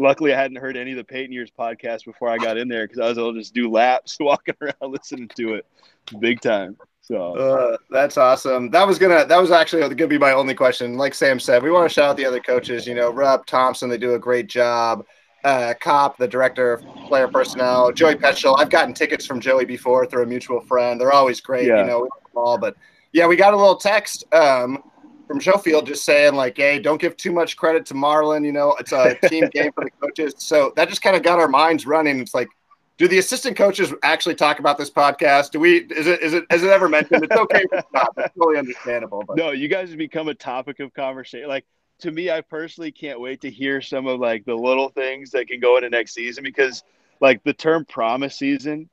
Luckily, I hadn't heard any of the Payton Years podcast before I got in there because I was able to just do laps walking around listening to it, big time. So Uh, that's awesome. That was gonna. That was actually gonna be my only question. Like Sam said, we want to shout out the other coaches. You know, Rupp, Thompson, they do a great job. Uh, Cop, the director of player personnel, Joey Petchel. I've gotten tickets from Joey before through a mutual friend. They're always great. Yeah. You know, we love them all. But yeah, we got a little text um, from Schofield just saying like, "Hey, don't give too much credit to Marlon. You know, it's a team game for the coaches." So that just kind of got our minds running. It's like do the assistant coaches actually talk about this podcast? Do we? Is it? Is it? Is it ever mentioned? It's okay it's not. It's totally understandable. But no, you guys have become a topic of conversation. Like to me, I personally can't wait to hear some of like the little things that can go into next season because like the term promise season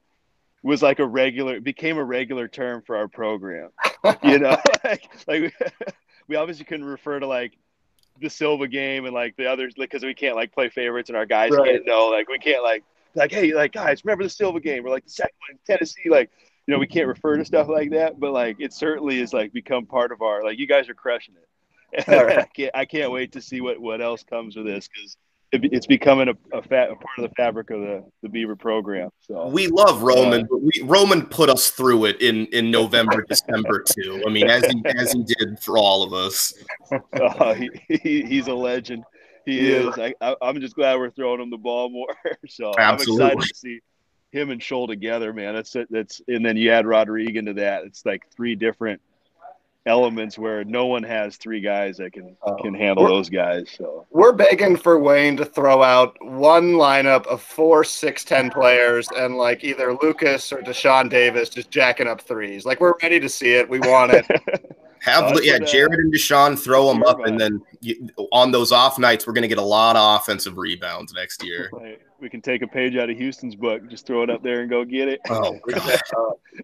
was like a regular became a regular term for our program. You know, like like we obviously couldn't refer to like the Silva game and like the others because we can't like play favorites and our guys Right. can't know like we can't like like hey like guys remember the Silva game or like the second one in Tennessee like you know we can't refer to stuff like that but like it certainly is like become part of our like you guys are crushing it right. I can't I can't wait to see what what else comes with this because it's becoming a, a, fat, a part of the fabric of the, the Beaver program. So we love Roman, uh, but we, Roman put us through it in in November, December too. I mean, as he as he did for all of us. Uh, he, he, he's a legend. He yeah. is. I, am just glad we're throwing him the ball more. so Absolutely. I'm excited to see him and Chol together, man. That's that's and then you add Rodrigue into that. It's like three different elements where no one has three guys that can oh. can handle those guys. So we're begging for Wayne to throw out one lineup of four six ten players and like either Lucas or Deshaun Davis just jacking up threes. Like we're ready to see it. We want it. Have uh, yeah, Jarod and Deshaun throw them up, and then you, on those off nights, we're going to get a lot of offensive rebounds next year. Right. We can take a page out of Houston's book, just throw it up there and go get it. Oh,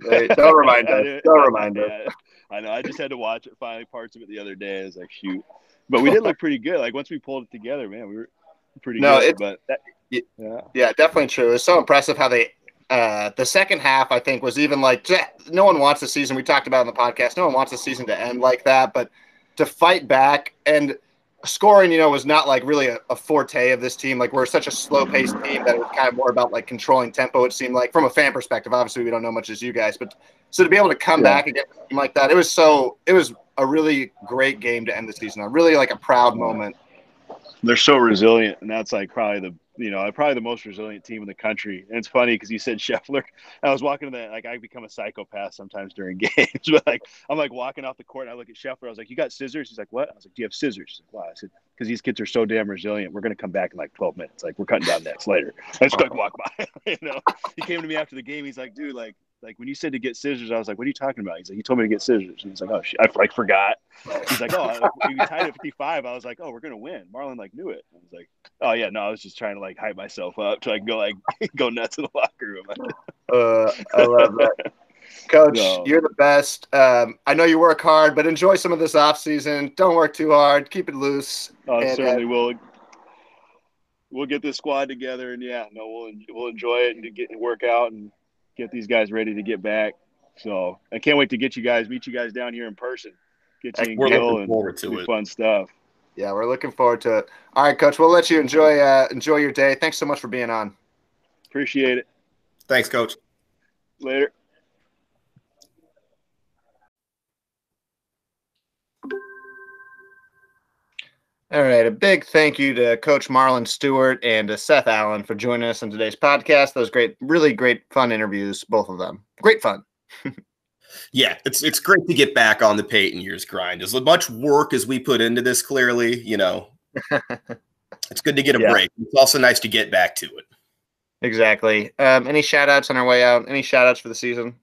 don't remind us. Don't remind us. I know. I just had to watch it, finally parts of it the other day. I was like, shoot. But we did look pretty good. Like once we pulled it together, man, we were pretty no, good. but that, yeah. yeah, definitely true. It's so impressive how they uh, the second half, I think, was even like no one wants the season. We talked about in the podcast. No one wants the season to end like that, but to fight back and scoring, you know, was not like really a, a forte of this team. Like we're such a slow paced team that it was kind of more about like controlling tempo. It seemed like from a fan perspective. Obviously, we don't know much as you guys, but so to be able to come yeah. back again like that, it was so it was a really great game to end the season on. Really like a proud moment. They're so resilient, and that's like probably the you know, probably the most resilient team in the country. And it's funny because you said Scheffler. I was walking to that, like I become a psychopath sometimes during games, but like I'm like walking off the court and I look at Scheffler. I was like, "You got scissors?" He's like, "What?" I was like, "Do you have scissors?" He's like, "Why?" I said, "Because these kids are so damn resilient. We're gonna come back in like 12 minutes. Like we're cutting down nets later." I just like walk by. you know, he came to me after the game. He's like, "Dude, like like when you said to get scissors, I was like, "What are you talking about?" He's like, "He told me to get scissors." And he's like, "Oh, shit. I like forgot." He's like, "Oh, we tied at 55." I was like, "Oh, we're gonna win." Marlon like knew it. I was like, "Oh yeah, no, I was just trying to like hype myself up so I can go like go nuts in the locker room." uh, I love that. Coach, no. you're the best. Um, I know you work hard, but enjoy some of this off season. Don't work too hard. Keep it loose. Oh, and, certainly uh, will. We'll get this squad together, and yeah, no, we'll we'll enjoy it and get work out and get these guys ready to get back. So I can't wait to get you guys, meet you guys down here in person. Get you we're Gil looking forward to it. Fun stuff. Yeah, we're looking forward to it. All right, Coach. We'll let you enjoy uh, enjoy your day. Thanks so much for being on. Appreciate it. Thanks, Coach. Later. All right. A big thank you to Coach Marlon Stewart and to Seth Allen for joining us on today's podcast. Those great, really great, fun interviews, both of them. Great fun. yeah, it's it's great to get back on the Payton years grind. As much work as we put into this, clearly, you know, it's good to get a yeah. break. It's also nice to get back to it. Exactly. Um, any shout outs on our way out? Any shout outs for the season?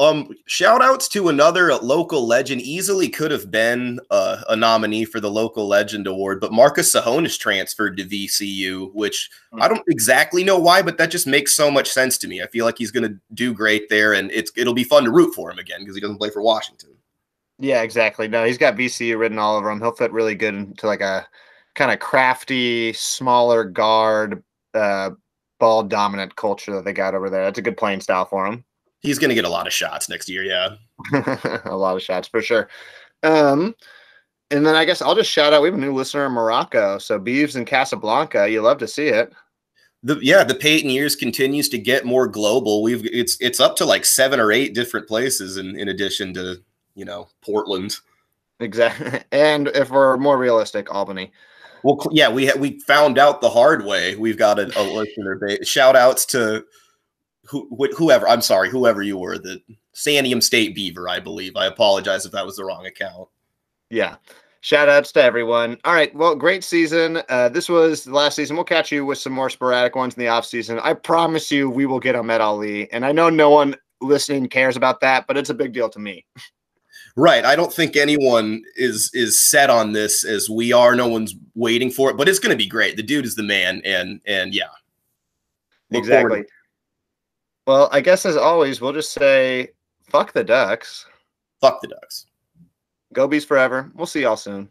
Um, shout outs to another local legend. Easily could have been uh, a nominee for the local legend award, but Marcus Tsohonis transferred to VCU, which mm-hmm. I don't exactly know why, but that just makes so much sense to me. I feel like he's going to do great there, and it's it'll be fun to root for him again because he doesn't play for Washington. Yeah, exactly. No, he's got VCU written all over him. He'll fit really good into like a kind of crafty, smaller guard, uh, ball dominant culture that they got over there. That's a good playing style for him he's going to get a lot of shots next year. Yeah, a lot of shots for sure. Um, and then I guess I'll just shout out. We have a new listener in Morocco, so Beeves in Casablanca. You love to see it. The, yeah, the Payton years continues to get more global. We've it's it's up to like seven or eight different places, in in addition to you know Portland. Exactly, and if we're more realistic, Albany. Well, yeah, we we found out the hard way. We've got a, a listener. Shout outs to who, whoever I'm sorry, whoever you were, the Santiam State Beaver, I believe. I apologize if that was the wrong account. Yeah. Shout outs to everyone. All right. Well, great season. Uh, this was the last season. We'll catch you with some more sporadic ones in the off season. I promise you we will get Ahmed Ali. And I know no one listening cares about that, but it's a big deal to me. Right. I don't think anyone is is set on this as we are. No one's waiting for it, but it's gonna be great. The dude is the man, and and yeah. Look exactly. Well, I guess as always, we'll just say fuck the Ducks. Fuck the Ducks. Go Bees forever. We'll see y'all soon.